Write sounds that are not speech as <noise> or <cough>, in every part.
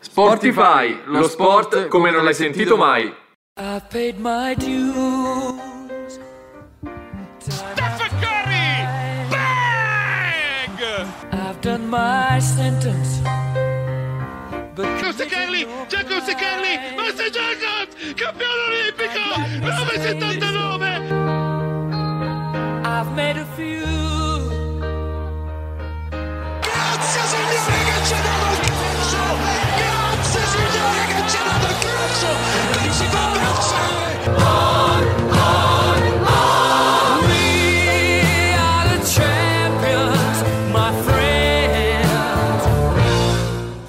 Sportify, lo sport come non l'hai sentito mai. I paid my dues. Stephen Curry! Bang! I've done my sentence. But Giusto Carli, Giacomo Carli, Master Jacobs, campione olimpico, 979! I've made a few. Grazie signore che ci ha dato il calcio! Qui si fa abbracciare! We are the champions, my friends.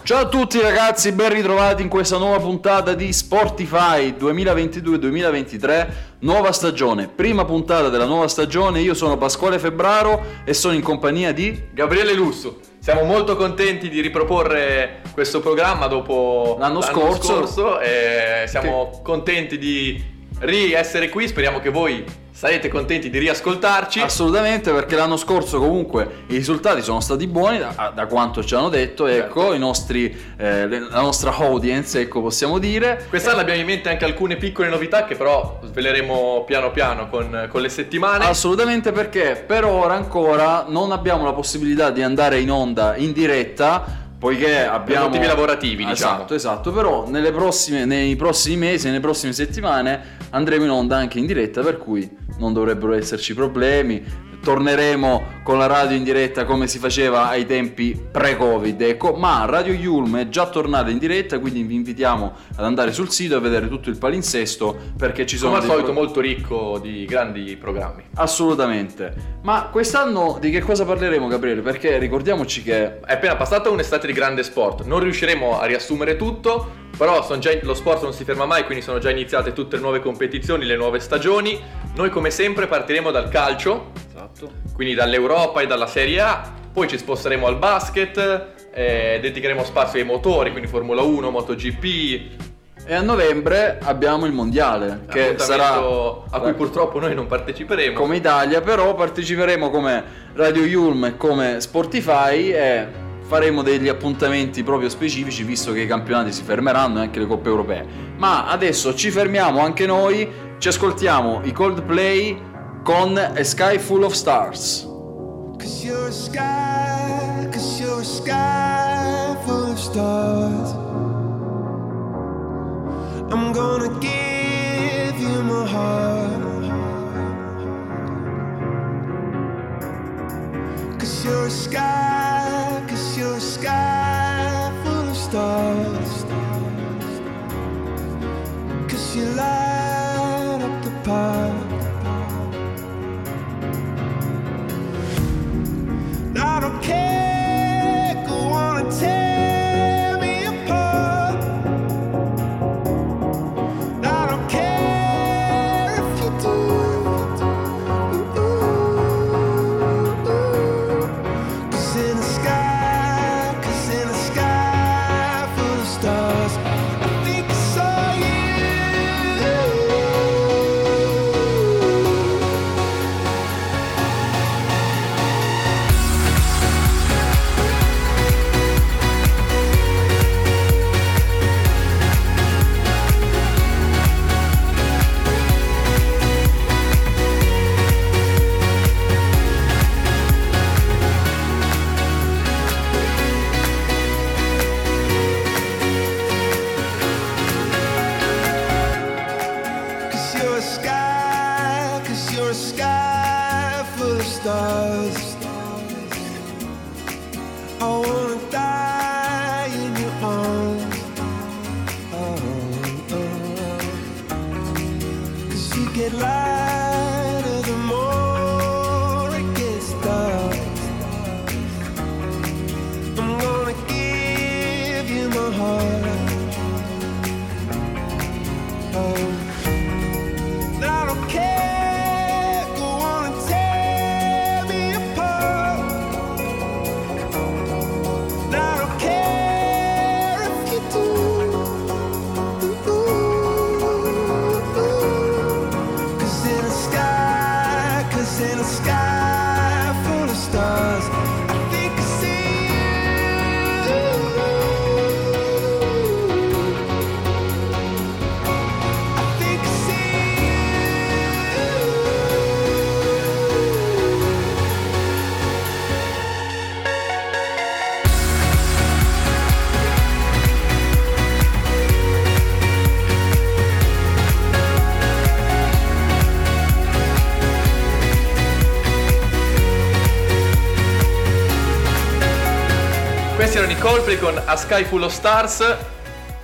Ciao a tutti ragazzi, ben ritrovati in questa nuova puntata di Sportify 2022-2023, nuova stagione, prima puntata della nuova stagione, io sono Pasquale Febbraro e sono in compagnia di... Gabriele Lusso, siamo molto contenti di riproporre questo programma dopo L'anno scorso. scorso e siamo contenti di ri-essere qui, speriamo che voi sarete contenti di riascoltarci. Assolutamente perché l'anno scorso comunque i risultati sono stati buoni da, da quanto ci hanno detto, ecco, Certo. i nostri, eh, la nostra audience, ecco possiamo dire. Quest'anno abbiamo in mente anche alcune piccole novità che però sveleremo piano piano con, con le settimane. Assolutamente perché per ora ancora non abbiamo la possibilità di andare in onda in diretta poiché abbiamo motivi lavorativi, diciamo. Esatto, esatto, però nelle prossime, nei prossimi mesi, nelle prossime settimane andremo in onda anche in diretta per cui non dovrebbero esserci problemi. Torneremo con la radio in diretta come si faceva ai tempi pre-Covid, ecco, ma Radio Yulm è già tornata in diretta, quindi vi invitiamo ad andare sul sito e vedere tutto il palinsesto perché ci sono Come al solito pro- molto ricco di grandi programmi. Assolutamente. Ma quest'anno di che cosa parleremo, Gabriele? Perché ricordiamoci che È appena passata un'estate di grande sport, non riusciremo a riassumere tutto, però già- lo sport non si ferma mai, quindi sono già iniziate tutte le nuove competizioni, le nuove stagioni. Noi come sempre partiremo dal calcio, Esatto. quindi dall'Europa e dalla Serie A, poi ci sposteremo al basket, eh, dedicheremo spazio ai motori, quindi Formula 1, MotoGP, E a novembre abbiamo il mondiale, che sarà a cui purtroppo noi non parteciperemo. come Italia, però parteciperemo come Radio Yulm e come Sportify e faremo degli appuntamenti proprio specifici visto che i campionati si fermeranno e anche le coppe europee. Ma adesso ci fermiamo anche noi, ci ascoltiamo i Coldplay con A Sky Full of Stars. Cause you're a sky, cause you're a sky full of stars. I'm gonna give you my heart. Cause you're a sky, Napoli con A Sky Full of Stars.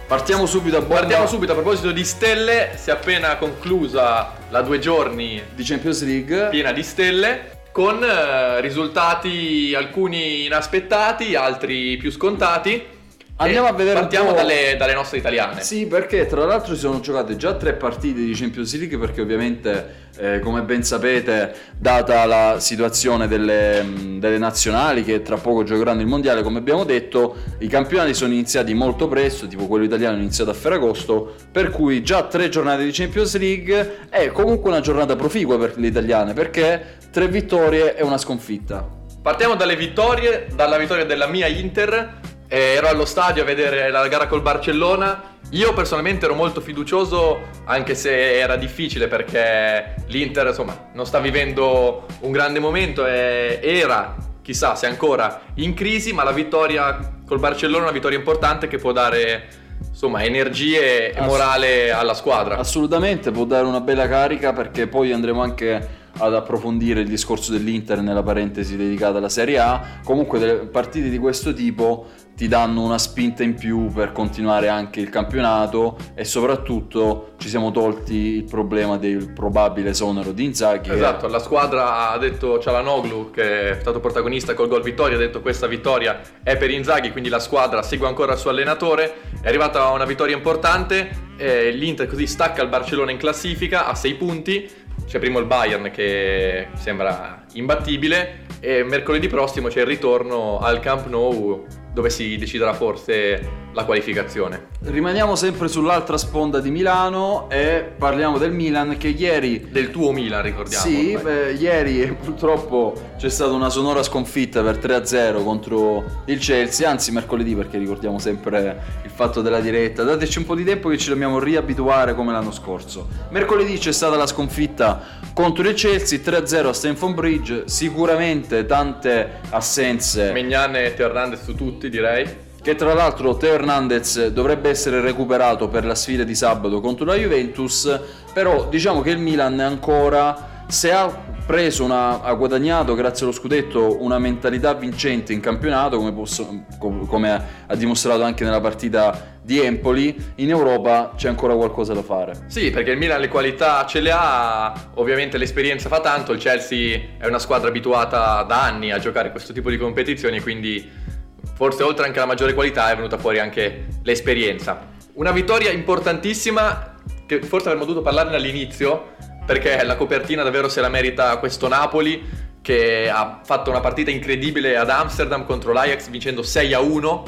Partiamo subito a bomba Guardiamo subito a proposito di stelle, si è appena conclusa la due giorni di Champions League. piena di stelle con eh, risultati alcuni inaspettati, altri più scontati. Andiamo E a vedere Partiamo dalle, dalle nostre italiane. Sì, perché tra l'altro si sono giocate già tre partite di Champions League perché ovviamente, eh, come ben sapete, data la situazione delle, delle nazionali che tra poco giocheranno il mondiale, come abbiamo detto, i campionati sono iniziati molto presto, tipo quello italiano è iniziato a Ferragosto, per cui già tre giornate di Champions League è comunque una giornata proficua per le italiane perché tre vittorie e una sconfitta. Partiamo dalle vittorie, dalla vittoria della mia Inter. Eh, ero allo stadio a vedere la gara col Barcellona. Io personalmente ero molto fiducioso, anche se era difficile perché l'Inter, insomma, non sta vivendo un grande momento e era, chissà se ancora, in crisi, ma la vittoria col Barcellona è una vittoria importante che può dare, insomma, energie e morale alla squadra. Assolutamente, può dare una bella carica perché poi andremo anche ad approfondire il discorso dell'Inter nella parentesi dedicata alla Serie A. Comunque delle partite di questo tipo ti danno una spinta in più per continuare anche il campionato e soprattutto ci siamo tolti il problema del probabile esonero di Inzaghi. Esatto, la squadra ha detto Cialanoglu che è stato protagonista col gol vittoria, ha detto questa vittoria è per Inzaghi, quindi la squadra segue ancora il suo allenatore, è arrivata una vittoria importante, eh, l'Inter così stacca il Barcellona in classifica a 6 punti, c'è primo il Bayern che sembra imbattibile e mercoledì prossimo c'è il ritorno al Camp Nou dove si deciderà forse la qualificazione. Rimaniamo sempre sull'altra sponda di Milano e parliamo del Milan che ieri Del tuo Milan ricordiamo. Sì, beh, ieri <laughs> purtroppo c'è stata una sonora sconfitta per 3-0 contro il Chelsea, anzi mercoledì perché ricordiamo sempre il fatto della diretta. Dateci un po' di tempo che ci dobbiamo riabituare come l'anno scorso. Mercoledì c'è stata la sconfitta contro il Chelsea 3-0 a Stamford Bridge, sicuramente tante assenze Megnan e Hernandez su tutti direi. Che tra l'altro Teo Hernandez dovrebbe essere recuperato per la sfida di sabato contro la Juventus, però diciamo che il Milan ancora se ha preso una, ha guadagnato grazie allo scudetto una mentalità vincente in campionato come, posso- com- come ha dimostrato anche nella partita di Empoli, in Europa c'è ancora qualcosa da fare. Sì, perché il Milan le qualità ce le ha, ovviamente l'esperienza fa tanto, il Chelsea è una squadra abituata da anni a giocare questo tipo di competizioni, quindi forse oltre anche alla maggiore qualità è venuta fuori anche l'esperienza. Una vittoria importantissima, che forse avremmo dovuto parlarne all'inizio, perché la copertina davvero se la merita questo Napoli, che ha fatto una partita incredibile ad Amsterdam contro l'Ajax vincendo 6 a 1.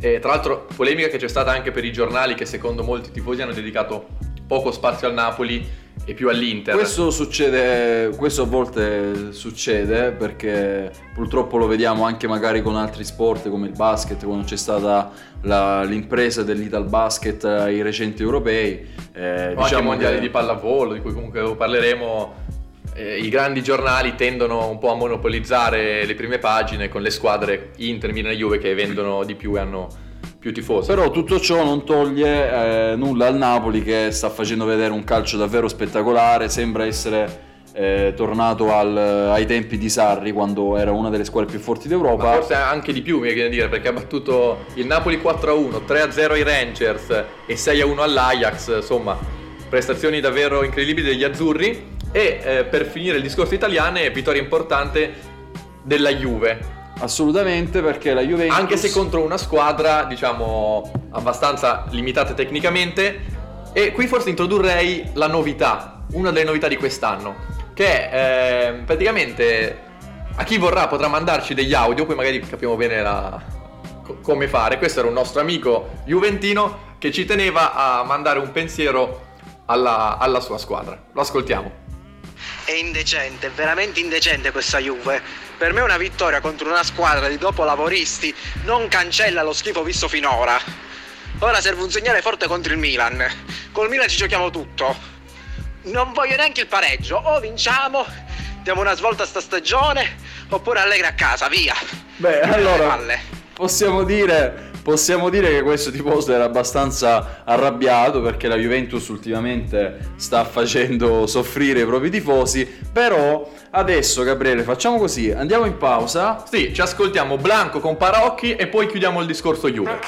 E tra l'altro polemica che c'è stata anche per i giornali che secondo molti tifosi hanno dedicato poco spazio al Napoli e più all'Inter. Questo succede, questo a volte succede perché purtroppo lo vediamo anche magari con altri sport come il basket, quando c'è stata la- l'impresa dell'Ital Basket ai recenti europei. eh, o i mondiali che- di pallavolo, di cui comunque parleremo, eh, i grandi giornali tendono un po' a monopolizzare le prime pagine con le squadre Inter, Milan e Juve che vendono di più e hanno più tifosi. Però tutto ciò non toglie eh, nulla al Napoli che sta facendo vedere un calcio davvero spettacolare, sembra essere eh, tornato al- ai tempi di Sarri quando era una delle squadre più forti Ma d'Europa. forse anche di più mi viene da dire perché ha battuto il Napoli 4-1, 3-0 ai Rangers e 6-1 all'Ajax, insomma prestazioni davvero incredibili degli azzurri e eh, per finire il discorso italiane vittoria importante della Juve Assolutamente perché la Juventus... anche se contro una squadra diciamo abbastanza limitata tecnicamente. E qui forse introdurrei la novità una delle novità di quest'anno che è eh, praticamente a chi vorrà potrà mandarci degli audio poi magari capiamo bene la- co- come fare. Questo era un nostro amico juventino che ci teneva a mandare un pensiero alla, alla sua squadra. Lo ascoltiamo. È indecente, veramente indecente questa Juve. Per me una vittoria contro una squadra di dopolavoristi non cancella lo schifo visto finora. Ora serve un segnale forte contro il Milan. Col Milan ci giochiamo tutto. Non voglio neanche il pareggio. O vinciamo, diamo una svolta a sta stagione, oppure Allegri a casa, via. Beh, allora possiamo dire, possiamo dire che questo tifoso era abbastanza arrabbiato perché la Juventus ultimamente sta facendo soffrire i propri tifosi. Però adesso, Gabriele, facciamo così: andiamo in pausa. Sì, ci ascoltiamo Blanco con Parocchi e poi chiudiamo il discorso Juve.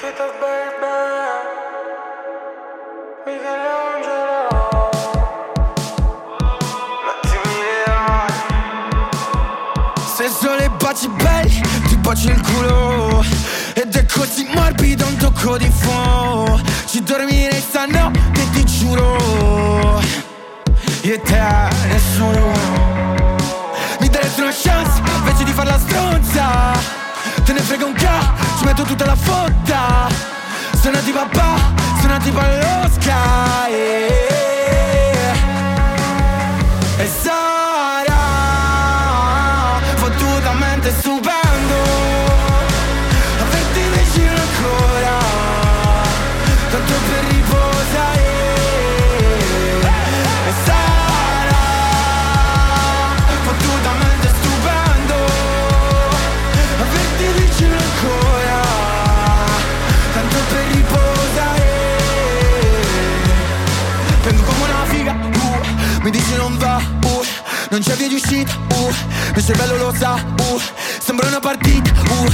Se solo i baci belli, ti bacio il culo tocco di fuoco Ci dormirei stanotte, ti giuro. Io e te, nessuno. Mi daresti una chance, invece di farla stronza. Te ne frega un ca, ci metto tutta la fotta. Sono di papà, sono di pallosca E sarà non c'è via di uscita, uh, il cervello lo sa, uh, sembra una partita, uh,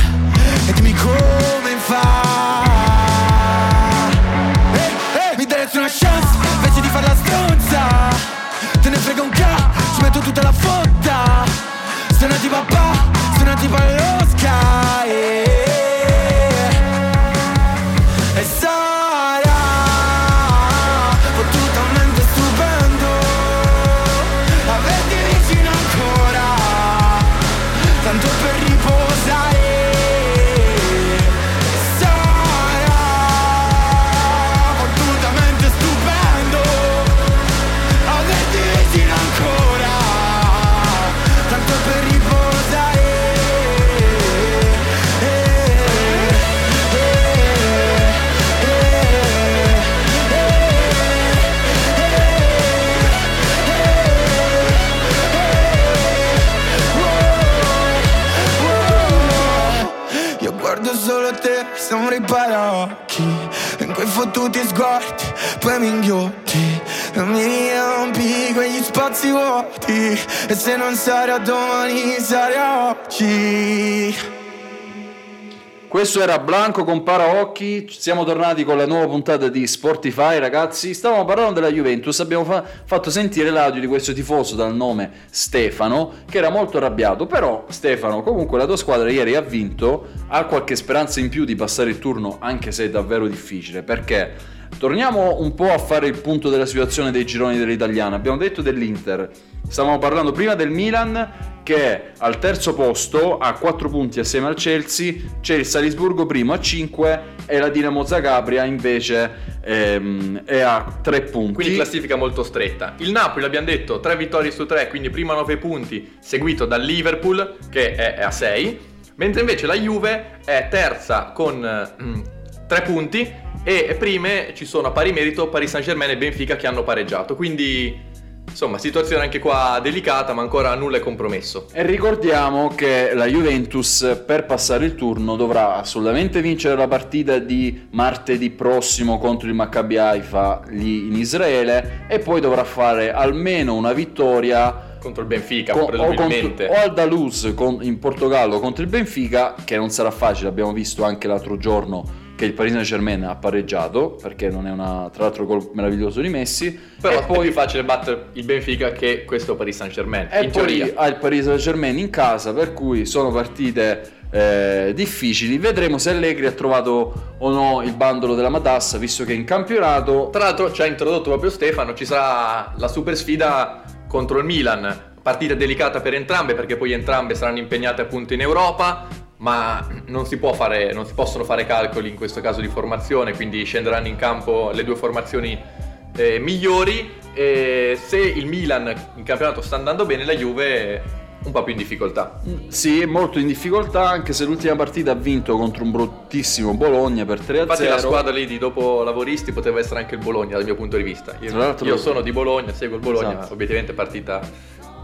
e dimmi come fa. Ehi, ehi, mi daresti una chance, invece di farla stronza, te ne frega un ca, ci metto tutta la fotta, fottuti sguardi, poi mi inghiotti. E mi riempi quegli spazi vuoti. E se non sarà domani, sarà oggi Questo era Blanco con Paraocchi. Siamo tornati con la nuova puntata di Sportify, ragazzi. Stavamo parlando della Juventus. Abbiamo fa- fatto sentire l'audio di questo tifoso dal nome Stefano, che era molto arrabbiato. Però, Stefano, comunque la tua squadra ieri ha vinto. Ha qualche speranza in più di passare il turno, anche se è davvero difficile. Perché? Torniamo un po' a fare il punto della situazione dei gironi dell'italiana. Abbiamo detto dell'Inter. Stavamo parlando prima del Milan che al terzo posto a 4 punti assieme al Chelsea, c'è il Salisburgo primo a 5 e la Dinamo Zagabria invece ehm, è a 3 punti. Quindi classifica molto stretta. Il Napoli, l'abbiamo detto, 3 vittorie su 3, quindi prima 9 punti, seguito dal Liverpool che è a 6, mentre invece la Juve è terza con 3 punti e prime ci sono a pari merito Paris Saint-Germain e Benfica che hanno pareggiato. Quindi insomma, situazione anche qua delicata, ma ancora nulla è compromesso. E ricordiamo che la Juventus per passare il turno dovrà assolutamente vincere la partita di martedì prossimo contro il Maccabi Haifa lì in Israele e poi dovrà fare almeno una vittoria Contro il Benfica, con- o, contro- o al Daluz in Portogallo contro il Benfica, che non sarà facile, abbiamo visto anche l'altro giorno che il Paris Saint Germain ha pareggiato, perché non è una, tra l'altro gol meraviglioso di Messi, Però e è poi, più facile battere il Benfica che questo Paris Saint-Germain, e in poi teoria. ha il Paris Saint Germain in casa, per cui sono partite eh, difficili. Vedremo se Allegri ha trovato o no il bandolo della matassa, visto che in campionato Tra l'altro ci ha introdotto proprio Stefano, ci sarà la super sfida contro il Milan, partita delicata per entrambe perché poi entrambe saranno impegnate appunto in Europa, ma non si, può fare, non si possono fare calcoli in questo caso di formazione, quindi scenderanno in campo le due formazioni eh, migliori e se il Milan in campionato sta andando bene la Juve un po' più in difficoltà. sì, molto in difficoltà, anche se l'ultima partita ha vinto contro un bruttissimo Bologna per 3-0. Infatti la squadra lì di dopo lavoristi poteva essere anche il Bologna dal mio punto di vista. Io, io sono di Bologna, seguo il Bologna, Esatto. obiettivamente partita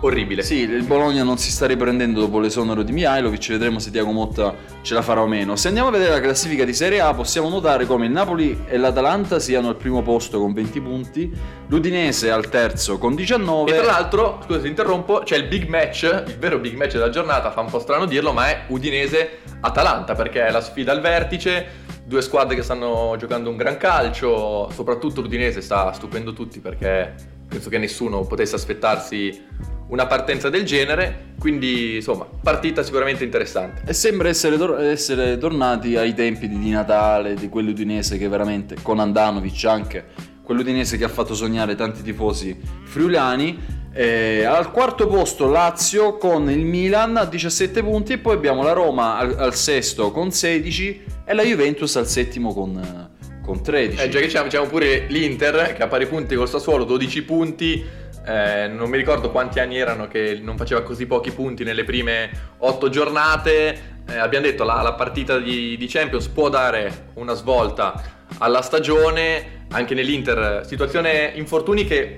orribile. Sì, il Bologna non si sta riprendendo dopo l'esonero di Mihailovic, vedremo se Tiago Motta ce la farà o meno. Se andiamo a vedere la classifica di Serie A, possiamo notare come il Napoli e l'Atalanta siano al primo posto con 20 punti, l'Udinese al terzo con 19. E tra l'altro, scusa se interrompo, c'è il big match, il vero big match della giornata, fa un po' strano dirlo, ma è Udinese-Atalanta, perché è la sfida al vertice, due squadre che stanno giocando un gran calcio, soprattutto l'Udinese sta stupendo tutti perché penso che nessuno potesse aspettarsi una partenza del genere, quindi insomma, partita sicuramente interessante. E sembra essere, tor- essere tornati ai tempi di Di Natale, di quell'Udinese che veramente, con Andanovic anche, quell'Udinese che ha fatto sognare tanti tifosi friulani. Eh, al quarto posto Lazio con il Milan a 17 punti e poi abbiamo la Roma al, al sesto con 16 e la Juventus al settimo con, con 13. Eh, già che c'è, diciamo pure l'Inter che a pari punti col Sassuolo, 12 punti. Eh, non mi ricordo quanti anni erano che non faceva così pochi punti nelle prime 8 giornate. Eh, abbiamo detto la, la partita di, di Champions può dare una svolta alla stagione. Anche nell'Inter, situazione infortuni che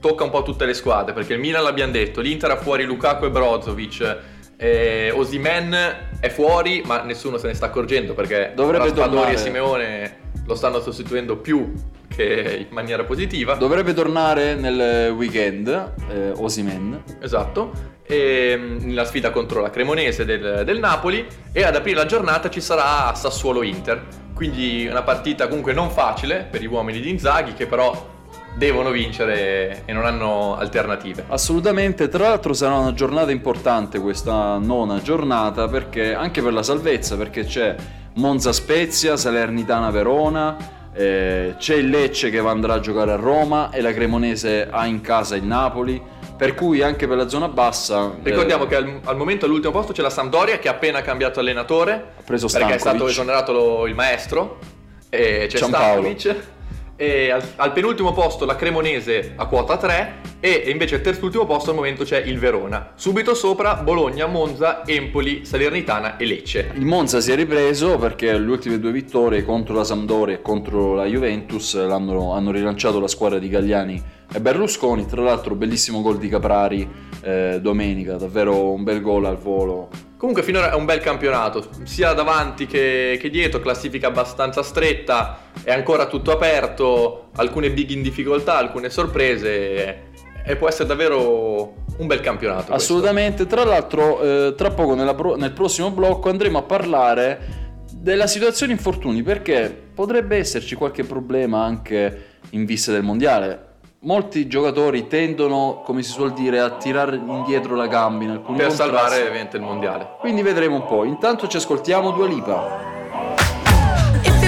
tocca un po' tutte le squadre. Perché il Milan l'abbiamo detto, l'Inter ha fuori Lukaku e Brozovic. Eh, Osimen è fuori, ma nessuno se ne sta accorgendo perché Dovrebbe Raspadori tornare. e Simeone lo stanno sostituendo più che in maniera positiva. Dovrebbe tornare nel weekend eh, Osimen. esatto. E, mm, la sfida contro la Cremonese del, del Napoli e ad aprire la giornata ci sarà Sassuolo-Inter. Quindi una partita comunque non facile per gli uomini di Inzaghi che però devono vincere e non hanno alternative. Assolutamente, tra l'altro sarà una giornata importante questa nona giornata perché anche per la salvezza, perché c'è Monza Spezia, Salernitana Verona, eh, c'è il Lecce che andrà a giocare a Roma e la Cremonese ha in casa il Napoli, per cui anche per la zona bassa eh, Ricordiamo che al, al momento all'ultimo posto c'è la Sampdoria che ha appena cambiato allenatore ha preso perché è stato Stankovic. esonerato lo- il maestro e c'è Giampaolo. Stankovic al, al penultimo posto la Cremonese a quota 3 e invece al terzultimo posto al momento c'è il Verona. Subito sopra Bologna, Monza, Empoli, Salernitana e Lecce. Il Monza si è ripreso perché le ultime due vittorie contro la Sampdoria e contro la Juventus hanno rilanciato la squadra di Gagliani e Berlusconi. Tra l'altro, bellissimo gol di Caprari eh, domenica, davvero un bel gol al volo. Comunque finora è un bel campionato, sia davanti che, che dietro, classifica abbastanza stretta, è ancora tutto aperto, alcune big in difficoltà, alcune sorprese e può essere davvero un bel campionato. questo. Assolutamente. Tra l'altro, eh, tra poco pro- nel prossimo blocco andremo a parlare della situazione infortuni perché potrebbe esserci qualche problema anche in vista del mondiale. Molti giocatori tendono, come si suol dire, a tirare indietro la gamba in alcuni Per contrasti. salvare ovviamente il mondiale. Quindi vedremo un po'. Intanto ci ascoltiamo Dua Lipa. If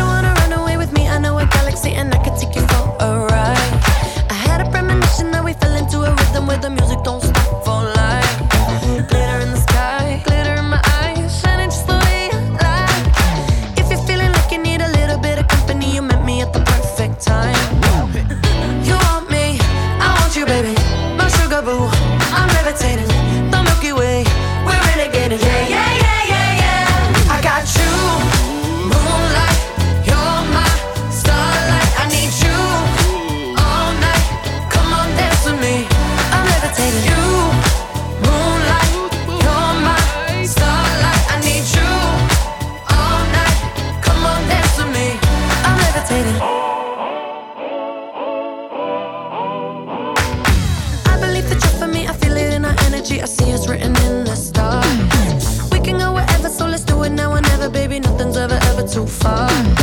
so far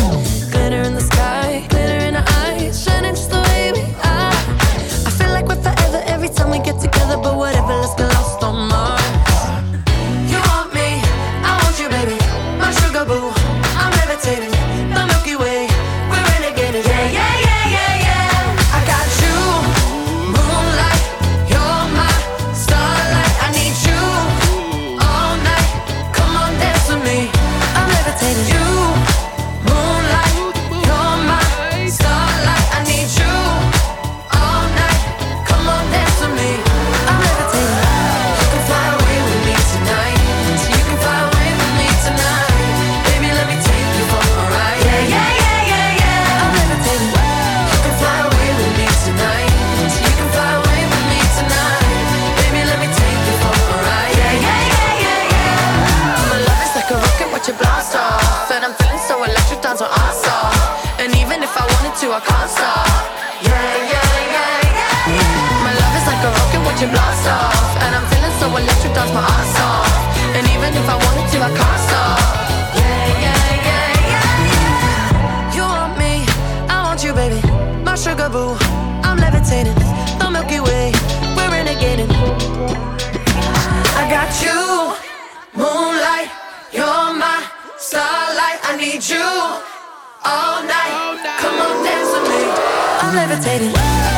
I need you all night. Come on, dance with me. I'm levitating.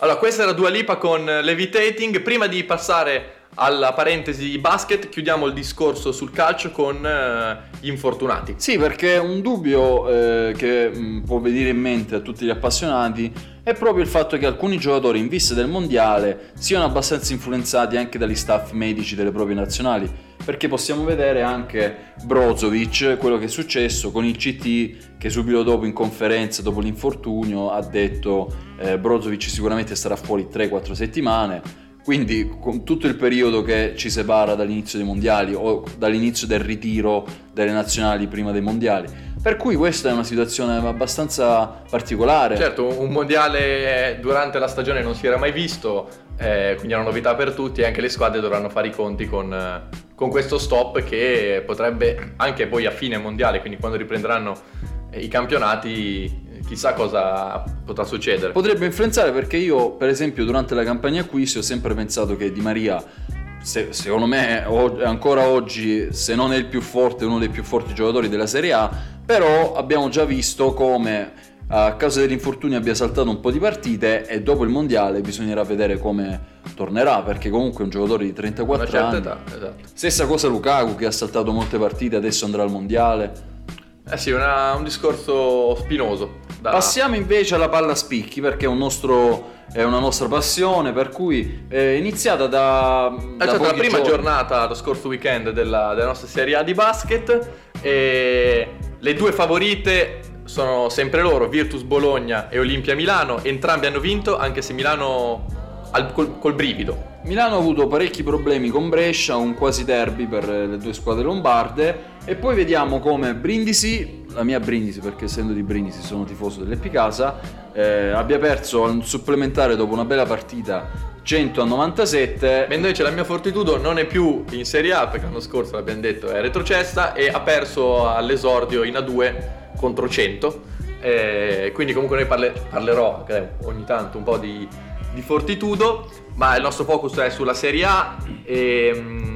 Allora, questa era Dua Lipa con Levitating. Prima di passare alla parentesi basket, chiudiamo il discorso sul calcio con eh, gli infortunati. Sì, perché un dubbio eh, che mh, può venire in mente a tutti gli appassionati è proprio il fatto che alcuni giocatori in vista del mondiale siano abbastanza influenzati anche dagli staff medici delle proprie nazionali. Perché possiamo vedere anche Brozovic, quello che è successo con il CT che subito dopo in conferenza, dopo l'infortunio, ha detto eh, Brozovic sicuramente starà fuori 3-4 settimane. Quindi con tutto il periodo che ci separa dall'inizio dei mondiali o dall'inizio del ritiro delle nazionali prima dei mondiali. Per cui questa è una situazione abbastanza particolare. Certo, un mondiale durante la stagione non si era mai visto, eh, quindi è una novità per tutti e anche le squadre dovranno fare i conti con, eh, con questo stop che potrebbe anche poi a fine mondiale, quindi quando riprenderanno eh, i campionati, chissà cosa potrà succedere. Potrebbe influenzare perché io, per esempio, durante la campagna acquisti ho sempre pensato che Di Maria, se- secondo me, o- ancora oggi, se non è il più forte, uno dei più forti giocatori della Serie A, però abbiamo già visto come a causa dell'infortunio abbia saltato un po' di partite e dopo il mondiale bisognerà vedere come tornerà perché comunque è un giocatore di 34 Una certa anni. età, esatto. Stessa cosa Lukaku che ha saltato molte partite, adesso andrà al mondiale. Eh sì, una- un discorso spinoso. da- Passiamo invece alla palla a spicchi perché è, un nostro, è una nostra passione, per cui è iniziata da... È da stata la prima giorni. giornata lo scorso weekend della, della nostra Serie A di basket e le due favorite sono sempre loro, Virtus Bologna e Olimpia Milano, entrambi hanno vinto anche se Milano al- col, col brivido. Milano ha avuto parecchi problemi con Brescia, un quasi derby per le due squadre lombarde e poi vediamo come Brindisi, la mia Brindisi perché essendo di Brindisi sono tifoso dell'Epicasa, eh, abbia perso al supplementare dopo una bella partita 100 a 97 Mentre invece la mia Fortitudo non è più in Serie A perché l'anno scorso l'abbiamo detto è retrocessa e ha perso all'esordio in A2 contro 100. Eh, quindi comunque noi parle- parlerò eh, ogni tanto un po' di, di Fortitudo, ma il nostro focus è sulla Serie A e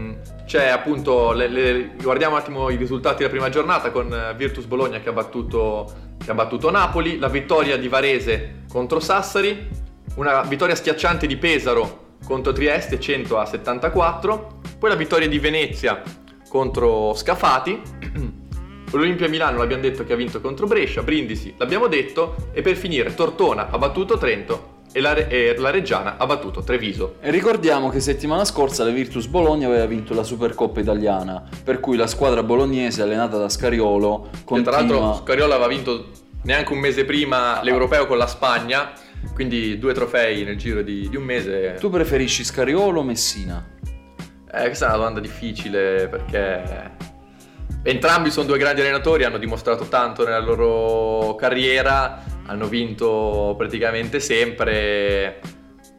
c'è appunto, le- le- guardiamo un attimo i risultati della prima giornata con eh, Virtus Bologna che ha, battuto, che ha battuto Napoli, la vittoria di Varese contro Sassari, una vittoria schiacciante di Pesaro contro Trieste 100 a 74, poi la vittoria di Venezia contro Scafati, <clears throat> l'Olimpia Milano l'abbiamo detto che ha vinto contro Brescia, Brindisi l'abbiamo detto e per finire Tortona ha battuto Trento e la, Re- e la Reggiana ha battuto Treviso. E ricordiamo che settimana scorsa la Virtus Bologna aveva vinto la Supercoppa italiana, per cui la squadra bolognese allenata da Scariolo Che tra l'altro continua... Scariola aveva vinto neanche un mese prima l'Europeo con la Spagna, quindi due trofei nel giro di, di un mese. Tu preferisci Scariolo o Messina? Eh, questa è una domanda difficile perché entrambi sono due grandi allenatori, hanno dimostrato tanto nella loro carriera, hanno vinto praticamente sempre.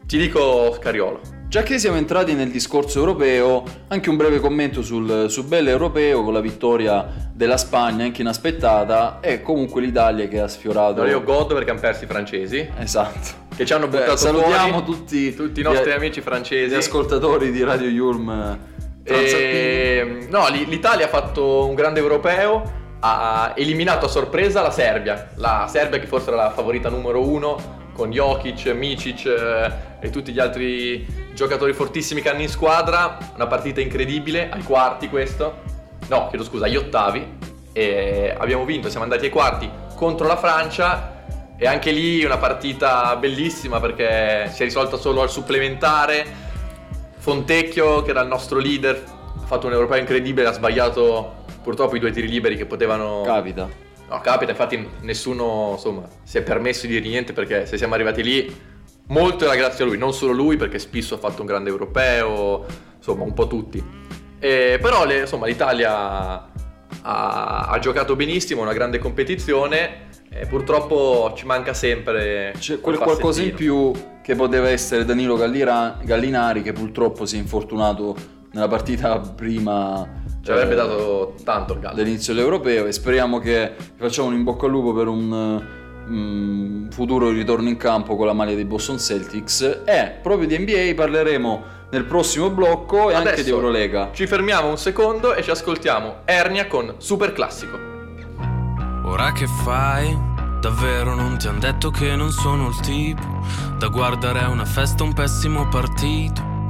Ti dico Scariolo. Già che siamo entrati nel discorso europeo, anche un breve commento sul, bel europeo con la vittoria della Spagna, anche inaspettata, e comunque l'Italia che ha sfiorato... Allora io godo perché hanno perso i francesi, Esatto. che ci hanno Beh, buttato salutiamo fuori tutti, tutti i nostri gli- amici francesi. Gli ascoltatori di Radio transalpini. E, no, l- l'Italia ha fatto un grande europeo, ha eliminato a sorpresa la Serbia, la Serbia che forse era la favorita numero uno con Jokic, Micic eh, e tutti gli altri giocatori fortissimi che hanno in squadra, una partita incredibile, ai quarti questo, no, chiedo scusa, agli ottavi, e abbiamo vinto, siamo andati ai quarti contro la Francia. E anche lì una partita bellissima perché si è risolta solo al supplementare, Fontecchio che era il nostro leader ha fatto un europeo incredibile, ha sbagliato purtroppo i due tiri liberi che potevano... Capita. No, capita, infatti nessuno insomma, si è permesso di dire niente perché se siamo arrivati lì, molto era grazie a lui, non solo lui perché spesso ha fatto un grande europeo, insomma un po' tutti. E, però le- insomma, l'Italia ha, ha giocato benissimo, una grande competizione e purtroppo ci manca sempre C'è quel qualcosa in più che poteva essere Danilo Gallira- Gallinari che purtroppo si è infortunato nella partita prima Ci avrebbe dato tanto il Gallo. dell'inizio dell'europeo e speriamo che facciamo un in bocca al lupo per un mm, futuro ritorno in campo con la maglia dei Boston Celtics e proprio di NBA parleremo nel prossimo blocco e anche Adesso di Eurolega. Ci fermiamo un secondo e ci ascoltiamo Ernia con Super Classico. Ora che fai? Davvero non ti han detto che non sono il tipo da guardare a una festa un pessimo partito.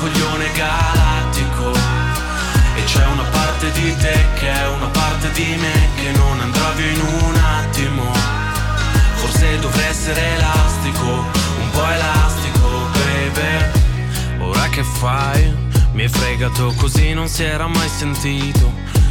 coglione galattico. E c'è una parte di te che è una parte di me Che non andrà via in un attimo. Forse dovrei essere elastico Un po' elastico, baby. Ora che fai? Mi hai fregato così non si era mai sentito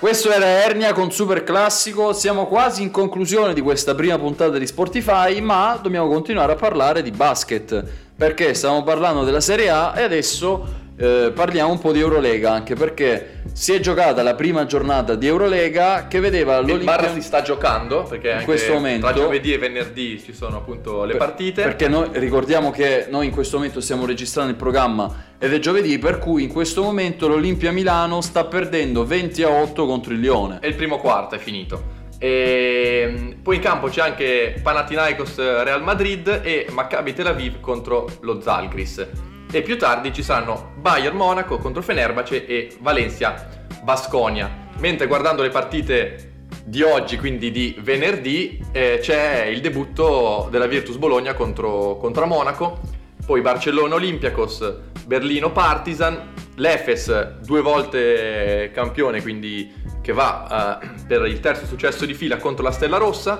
Questo era Ernia con Super Classico, siamo quasi in conclusione di questa prima puntata di Sportify, ma dobbiamo continuare a parlare di basket, perché stavamo parlando della Serie A e adesso eh, parliamo un po' di Eurolega, anche perché si è giocata la prima giornata di Eurolega che vedeva l'Olimpia... Barra si sta giocando perché anche questo momento- tra giovedì e venerdì ci sono appunto le Per- partite. Perché noi ricordiamo che noi in questo momento stiamo registrando il programma ed è giovedì, per cui in questo momento l'Olimpia Milano sta perdendo 20 a 8 contro il Lione. E il primo quarto è finito. E poi in campo c'è anche Panathinaikos Real Madrid e Maccabi Tel Aviv contro lo Zalgris. E più tardi ci saranno Bayern Monaco contro Fenerbahce e Valencia Basconia. Mentre guardando le partite di oggi, quindi di venerdì, eh, c'è il debutto della Virtus Bologna contro, contro Monaco, poi Barcellona Olympiacos, Berlino Partizan, l'Efes due volte campione, quindi che va eh, per il terzo successo di fila contro la Stella Rossa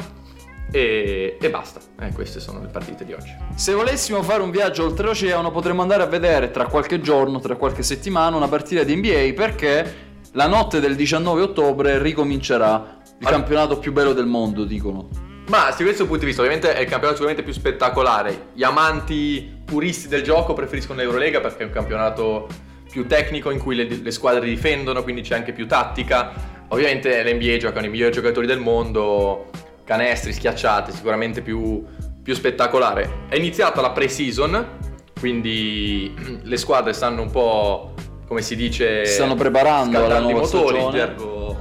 e, e basta. Eh, queste sono le partite di oggi. Se volessimo fare un viaggio oltreoceano potremmo andare a vedere tra qualche giorno, tra qualche settimana, una partita di NBA perché la notte del 19 ottobre ricomincerà il Al- campionato più bello del mondo, dicono. Ma da questo punto di vista, ovviamente è il campionato sicuramente più spettacolare. Gli amanti puristi del gioco preferiscono l'Eurolega perché è un campionato più tecnico in cui le, le squadre difendono, quindi c'è anche più tattica. Ovviamente l'NBA giocano i migliori giocatori del mondo, canestri, schiacciate, sicuramente più, più spettacolare. È iniziata la pre-season, quindi <clears throat> le squadre stanno un po', come si dice, stanno preparando alla scaldando i nuova motori, stagione. gergo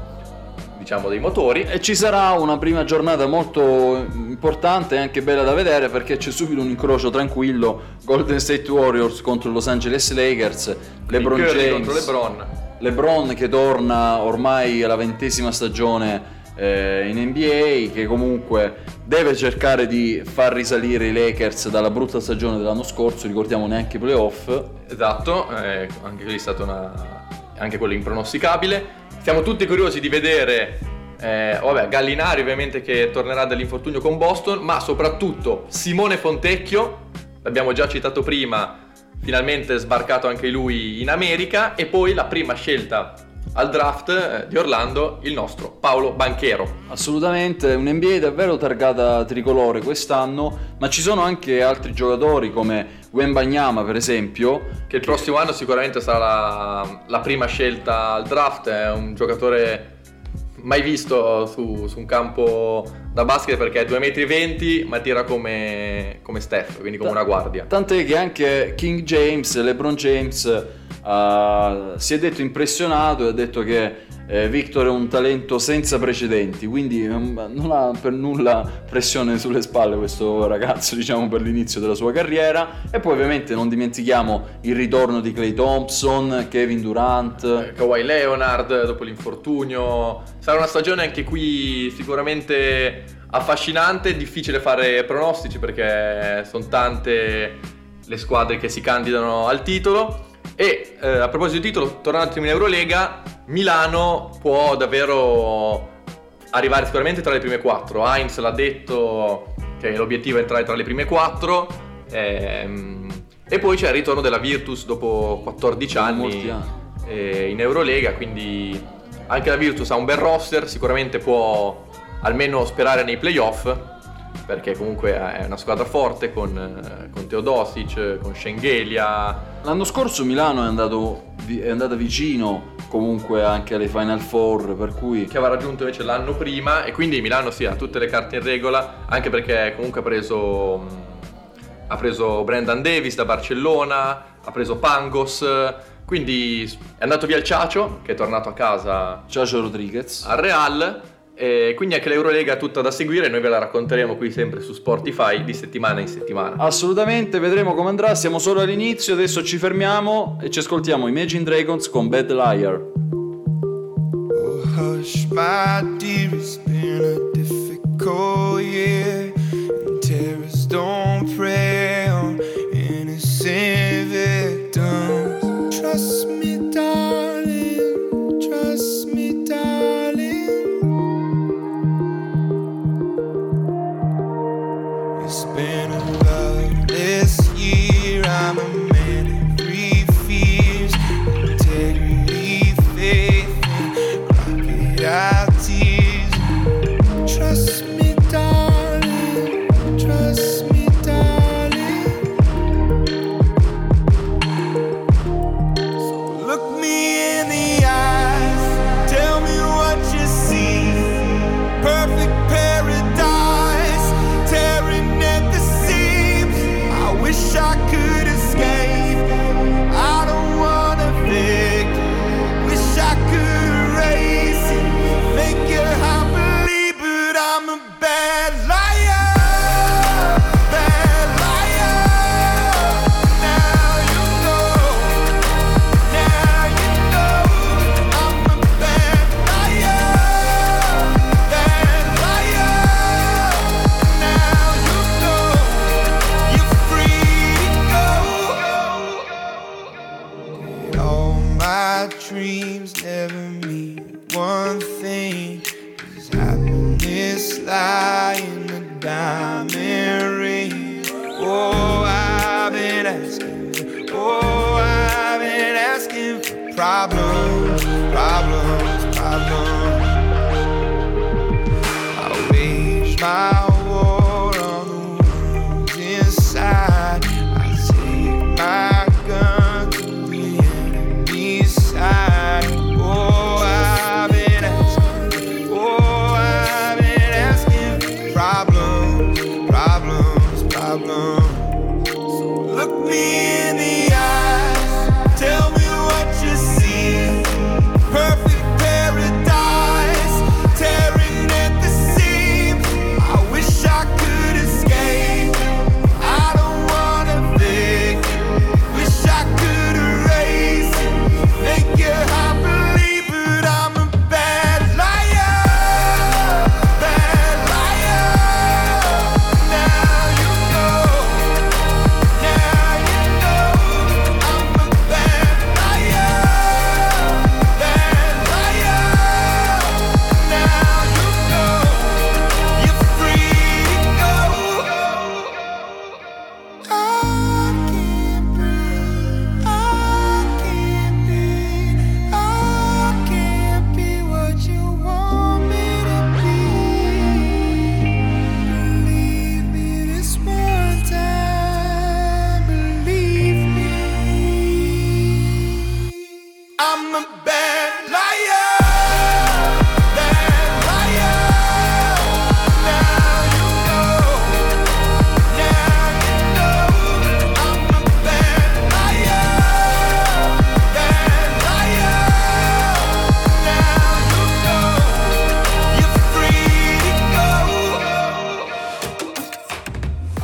diciamo dei motori. E ci sarà una prima giornata molto importante e anche bella da vedere perché c'è subito un incrocio tranquillo Golden State Warriors contro Los Angeles Lakers, LeBron James contro LeBron. LeBron che torna ormai alla ventesima stagione eh, in NBA, che comunque deve cercare di far risalire i Lakers dalla brutta stagione dell'anno scorso, ricordiamo neanche i playoff. Esatto, eh, anche quello è stato una, anche quello impronosticabile. Siamo tutti curiosi di vedere, eh, vabbè, Gallinari ovviamente che tornerà dall'infortunio con Boston, ma soprattutto Simone Fontecchio, l'abbiamo già citato prima, finalmente sbarcato anche lui in America, e poi la prima scelta al draft eh, di Orlando, il nostro Paolo Banchero. Assolutamente, un NBA davvero targata tricolore quest'anno, ma ci sono anche altri giocatori come Wembanyama per esempio, Che il prossimo anno sicuramente sarà la, la prima scelta al draft, è un giocatore mai visto su, su un campo da basket perché è 2,20 m ma tira come, come Steph, quindi come una guardia. Tant'è che anche King James, LeBron James, eh, si è detto impressionato e ha detto che eh, Victor è un talento senza precedenti, quindi ehm, non ha per nulla pressione sulle spalle questo ragazzo, diciamo, per l'inizio della sua carriera. E poi ovviamente non dimentichiamo il ritorno di Clay Thompson, Kevin Durant. Eh, Kawhi Leonard dopo l'infortunio. Sarà una stagione anche qui sicuramente affascinante, difficile fare pronostici perché sono tante le squadre che si candidano al titolo. E eh, a proposito di titolo, tornando un attimo in Eurolega, Milano può davvero arrivare sicuramente tra le prime quattro. Heinz l'ha detto che l'obiettivo è entrare tra le prime quattro. ehm, e poi c'è il ritorno della Virtus dopo 14 Dopo anni anni. eh, in Eurolega, quindi anche la Virtus ha un bel roster, sicuramente può almeno sperare nei playoff, perché comunque è una squadra forte con, eh, con Teodosic, con Schengelia, L'anno scorso Milano è, andato, è andata vicino comunque anche alle Final Four, per cui che aveva raggiunto invece l'anno prima e quindi Milano sì ha tutte le carte in regola, anche perché comunque ha preso, mh, ha preso Brendan Davis da Barcellona, ha preso Pangos, quindi è andato via il Ciacio, che è tornato a casa Ciacio Rodriguez. al Real. E quindi anche l'Eurolega è tutta da seguire, noi ve la racconteremo qui sempre su Spotify di settimana in settimana. Assolutamente, vedremo come andrà, siamo solo all'inizio, adesso ci fermiamo e ci ascoltiamo Imagine Dragons con Bad Liar. Oh, hush, my dear, it's been a difficult year. And terrorists don't prey on innocent victims. Trust me,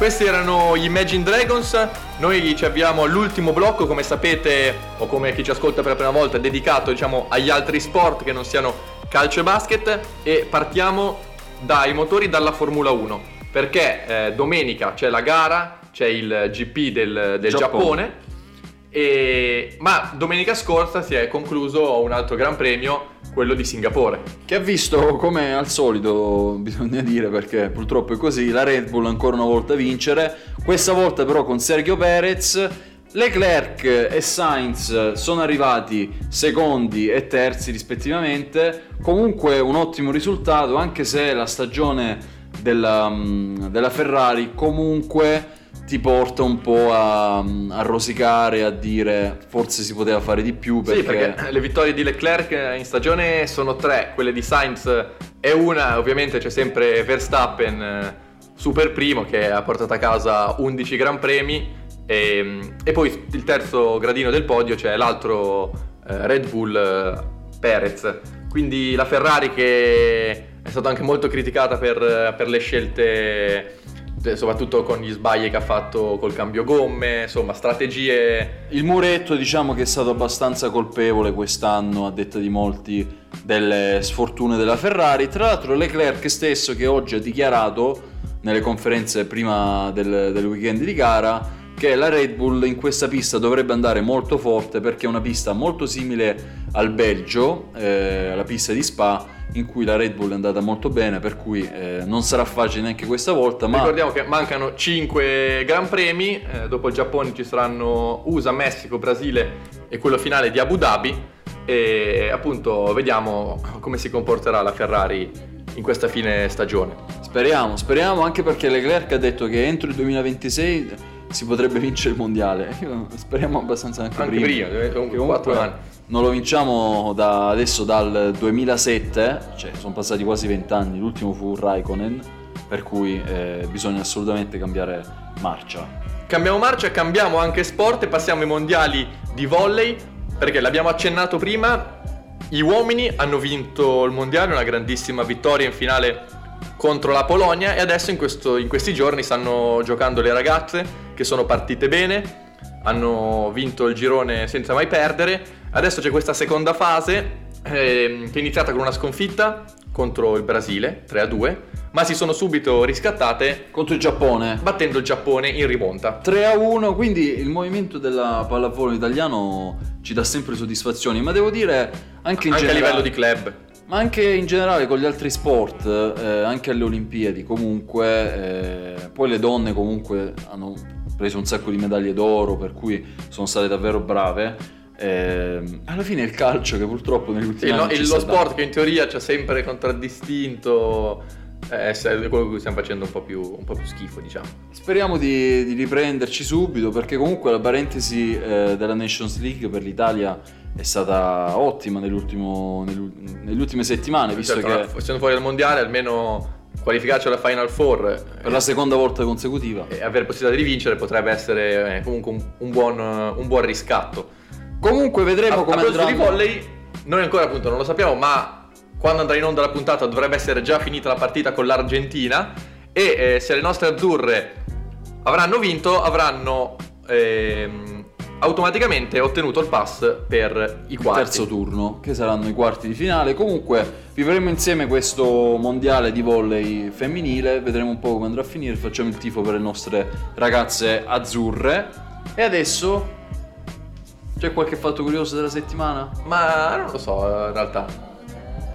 questi erano gli Imagine Dragons. Noi ci avviamo all'ultimo blocco, come sapete, o come chi ci ascolta per la prima volta, dedicato diciamo agli altri sport che non siano calcio e basket. E partiamo dai motori dalla Formula 1. Perché eh, domenica c'è la gara, c'è il GP del, del Giappone. Giappone. E- ma domenica scorsa si è concluso un altro gran premio, quello di Singapore. Che ha visto, come al solito, <laughs> bisogna dire perché purtroppo è così, la Red Bull ancora una volta vincere, questa volta però con Sergio Perez. Leclerc e Sainz sono arrivati secondi e terzi rispettivamente, comunque un ottimo risultato anche se la stagione della, mm, della Ferrari comunque ti porta un po' a, a rosicare, a dire forse si poteva fare di più Sì, perché le vittorie di Leclerc in stagione sono tre, quelle di Sainz è una, ovviamente c'è sempre Verstappen eh, super primo che ha portato a casa 11 Gran Premi e, e poi il terzo gradino del podio c'è l'altro eh, Red Bull eh, Perez. Quindi la Ferrari che è stata anche molto criticata per, per le scelte soprattutto con gli sbagli che ha fatto col cambio gomme, insomma strategie Il muretto diciamo che è stato abbastanza colpevole quest'anno, a detta di molti, delle sfortune della Ferrari. Tra l'altro Leclerc stesso che oggi ha dichiarato nelle conferenze prima del, del weekend di gara che la Red Bull in questa pista dovrebbe andare molto forte perché è una pista molto simile al Belgio, eh, la pista di Spa, in cui la Red Bull è andata molto bene, per cui eh, non sarà facile neanche questa volta, ma... Ricordiamo che mancano 5 Gran Premi, eh, dopo il Giappone ci saranno USA, Messico, Brasile e quello finale di Abu Dhabi e appunto vediamo come si comporterà la Ferrari in questa fine stagione. Speriamo, speriamo anche perché Leclerc ha detto che entro il 2026 si potrebbe vincere il mondiale. Speriamo abbastanza anche, Anche prima, deve- comunque Che quattro anni. Non lo vinciamo da adesso dal 2007, cioè sono passati quasi 20 anni, l'ultimo fu Raikkonen, per cui eh, bisogna assolutamente cambiare marcia. Cambiamo marcia, cambiamo anche sport e passiamo ai mondiali di volley perché l'abbiamo accennato prima, gli uomini hanno vinto il mondiale, una grandissima vittoria in finale contro la Polonia e adesso in, questo- in questi giorni stanno giocando le ragazze che sono partite bene, hanno vinto il girone senza mai perdere, adesso c'è questa seconda fase ehm, che è iniziata con una sconfitta contro il Brasile 3-2, ma si sono subito riscattate Contro il Giappone. battendo il Giappone in rimonta. 3 a 1, quindi il movimento della pallavolo italiano ci dà sempre soddisfazioni, ma devo dire anche in Anche a generale, livello di club. Ma anche in generale con gli altri sport, eh, anche alle Olimpiadi comunque, eh, poi le donne comunque hanno preso un sacco di medaglie d'oro, per cui sono state davvero brave. Eh, alla fine il calcio che purtroppo negli Sì, ultimi il- anni il- sta lo sport dando. che in teoria ci ha sempre contraddistinto eh, è quello che stiamo facendo un po' più, un po' più schifo, diciamo. Speriamo di, di riprenderci subito perché comunque la parentesi eh, della Nations League per l'Italia è stata ottima nell'ultimo- nell'ul- nelle ultime settimane, visto Certo, che no, essendo fuori dal mondiale, almeno qualificarci alla Final Four eh, per la seconda volta consecutiva. e avere possibilità di vincere potrebbe essere eh, comunque un, un buon, un buon riscatto. Comunque vedremo A, a come proposito di andranno. volley, noi ancora appunto non lo sappiamo, ma quando andrà in onda la puntata dovrebbe essere già finita la partita con l'Argentina e eh, se le nostre azzurre avranno vinto, avranno ehm, automaticamente ottenuto il pass per i il quarti. terzo turno, che saranno i quarti di finale. Comunque vivremo insieme questo mondiale di volley femminile, vedremo un po' come andrà a finire, facciamo il tifo per le nostre ragazze azzurre. E adesso c'è qualche fatto curioso della settimana? Ma non lo so, in realtà.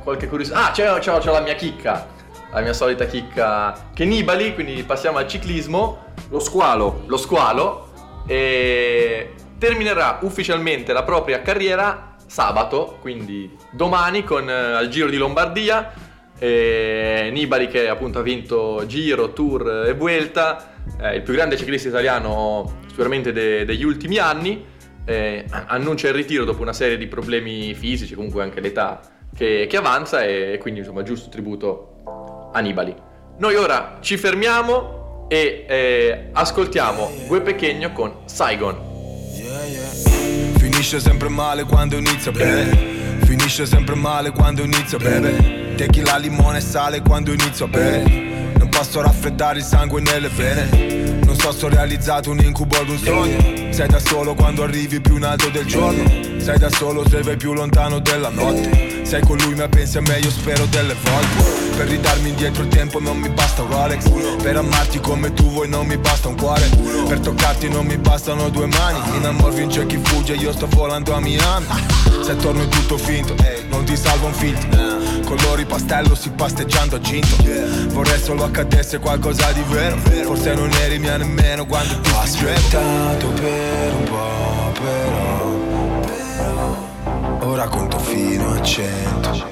Qualche curiosità. Ah, c'è, c'è- c'è la mia chicca. La mia solita chicca. Che Nibali, quindi passiamo al ciclismo. Lo squalo. Lo squalo. E terminerà ufficialmente la propria carriera sabato, quindi domani, con eh, al Giro di Lombardia. E Nibali che appunto ha vinto Giro, Tour e Vuelta, eh, il più grande ciclista italiano sicuramente de- degli ultimi anni, eh, annuncia il ritiro dopo una serie di problemi fisici, comunque anche l'età che, che avanza e quindi insomma giusto tributo a Nibali. Noi ora ci fermiamo e eh, ascoltiamo Gue Pechegno con Saigon. Finisce sempre male quando inizia a bere Finisce sempre male quando inizia a bere Tequila, limone e sale quando inizio a bere Non posso raffreddare il sangue nelle vene piuttosto realizzato un incubo ad un sogno. Sei da solo quando arrivi più in alto del giorno. Sei da solo se vai più lontano della notte. Sei con lui ma pensi a me io spero delle volte. Per ridarmi indietro il tempo non mi basta un Rolex. Per amarti come tu vuoi non mi basta un cuore. Per toccarti non mi bastano due mani. In amor vince chi fugge io sto volando a Miami Se torno è tutto finto non ti salva un filtro Colori pastello si pasteggiando a ginto. Vorrei solo accadesse qualcosa di vero. Forse non eri mia nemmeno quando ti Ho aspettato per un po' però Ora conto fino a cento.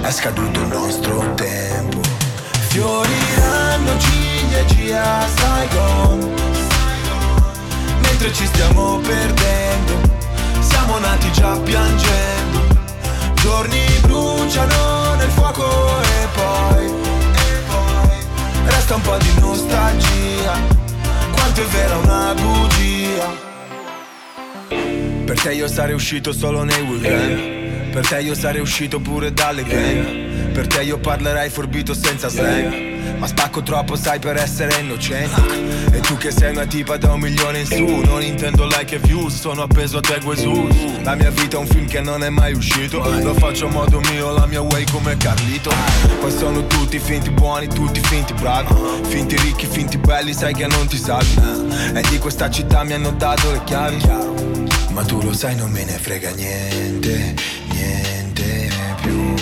È scaduto il nostro tempo. Fioriranno ciliegie stai con Mentre ci stiamo perdendo Siamo nati già piangendo Giorni bruciano nel fuoco e poi, e poi Resta un po' di nostalgia. Quanto è vera una bugia. Per te io sarei uscito solo nei weekend. Per te io sarei uscito pure dalle gang. Per te io parlerei forbito senza slang Ma spacco troppo sai per essere innocente. E tu che sei una tipa da un milione in su. Non intendo like e views Sono appeso a te Jesus La mia vita è un film che non è mai uscito. Lo faccio a modo mio, la mia way come Carlito. Poi sono tutti finti buoni, tutti finti bravi. Finti ricchi, finti belli, sai che non ti salvi. E di questa città mi hanno dato le chiavi. Ma tu lo sai non me ne frega niente, niente più.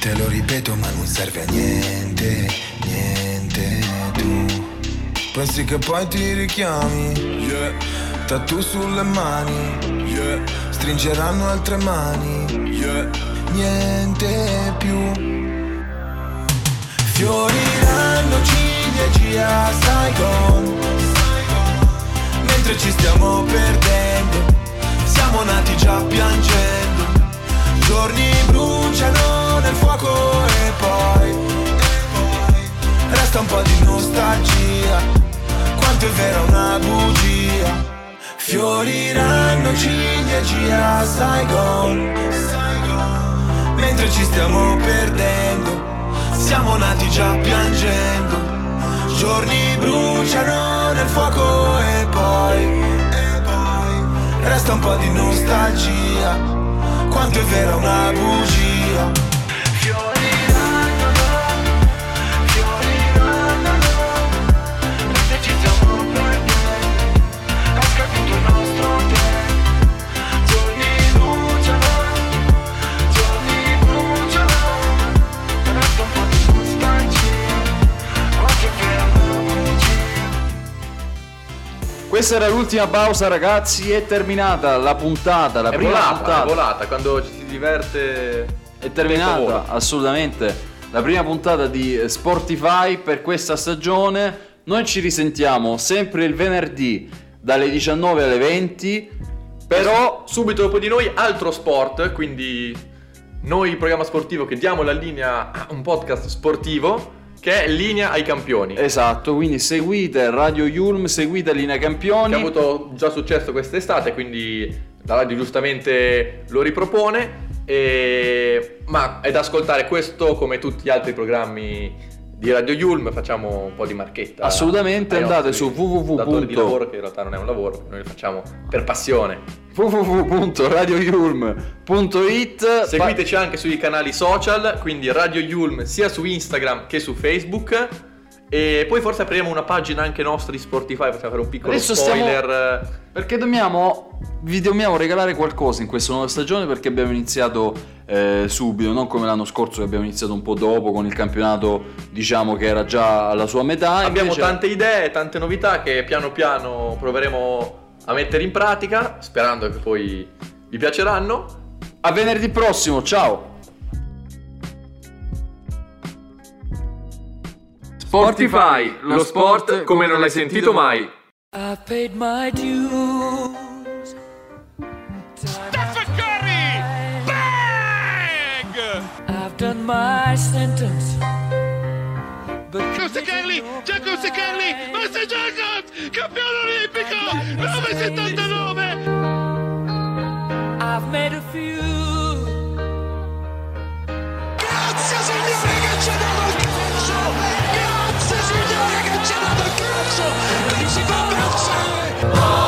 Te lo ripeto ma non serve a niente, Pensi che poi ti richiami, yeah. Tattoo sulle mani, yeah. Stringeranno altre mani, yeah. Niente più. Fioriranno ciliegie sai con Mentre ci stiamo perdendo siamo nati già piangendo. Giorni bruciano nel fuoco e poi Resta un po' di nostalgia Quanto è vera una bugia. Fioriranno ciliegi a Saigon. Mentre ci stiamo perdendo Siamo nati già piangendo. Giorni bruciano nel fuoco e poi Resta un po' di nostalgia. Quanto è vera una bugia Questa era l'ultima pausa, ragazzi. È terminata la puntata. La È prima volata, puntata. è volata, quando ci si diverte... È terminata, assolutamente. La prima puntata di Sportify per questa stagione. Noi ci risentiamo sempre il venerdì dalle 19 alle 20. Però Subito dopo di noi altro sport, quindi noi programma sportivo che diamo la linea a un podcast sportivo che è linea ai campioni. Esatto, quindi seguite Radio Yulm, seguite Linea Campioni. che ha avuto già successo quest'estate, quindi la radio giustamente lo ripropone. e- Ma è da ascoltare questo come tutti gli altri programmi di Radio Yulm, facciamo un po' di marchetta. Assolutamente, andate nostri su www. datori di lavoro, che in realtà non è un lavoro, noi lo facciamo per passione. www.radioyulm.it Seguiteci anche sui canali social, quindi Radio Yulm sia su Instagram che su Facebook. E poi forse apriremo una pagina anche nostra di Spotify, possiamo fare un piccolo Adesso stiamo- spoiler. Perché dobbiamo, vi dobbiamo regalare qualcosa in questa nuova stagione perché abbiamo iniziato eh, subito, non come l'anno scorso che abbiamo iniziato un po' dopo con il campionato diciamo che era già alla sua metà. Abbiamo invece- tante idee, tante novità che piano piano proveremo a mettere in pratica, sperando che poi vi piaceranno. A venerdì prossimo, ciao! Spotify, lo sport come non l'hai sentito mai. I've paid my dues. Stephen Curry! Bang! I've done my sentence. Giacomo Secarli! Giacomo Secarli! Master Jacobs! Campione! 979! I've made a few. Grazie signore che ci ha dato il calcio! Grazie signore che ci ha dato il calcio che si fa